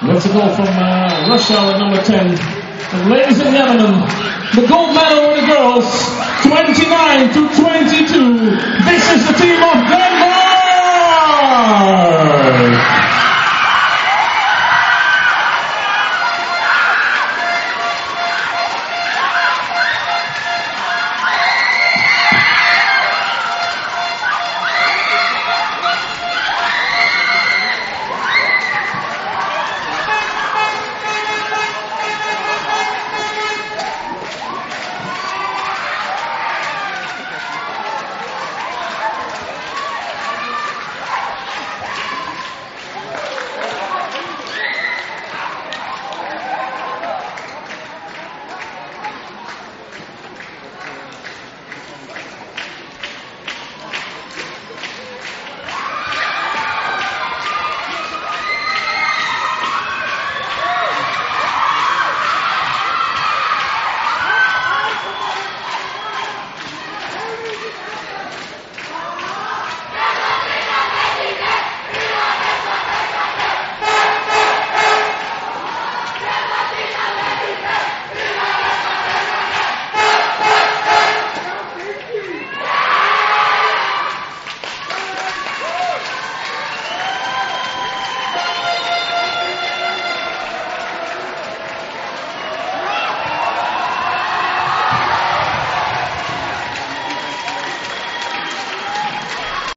Let's go from uh, Russia hour number 10. And ladies and gentlemen, the gold medal for the girls, 29 to 22.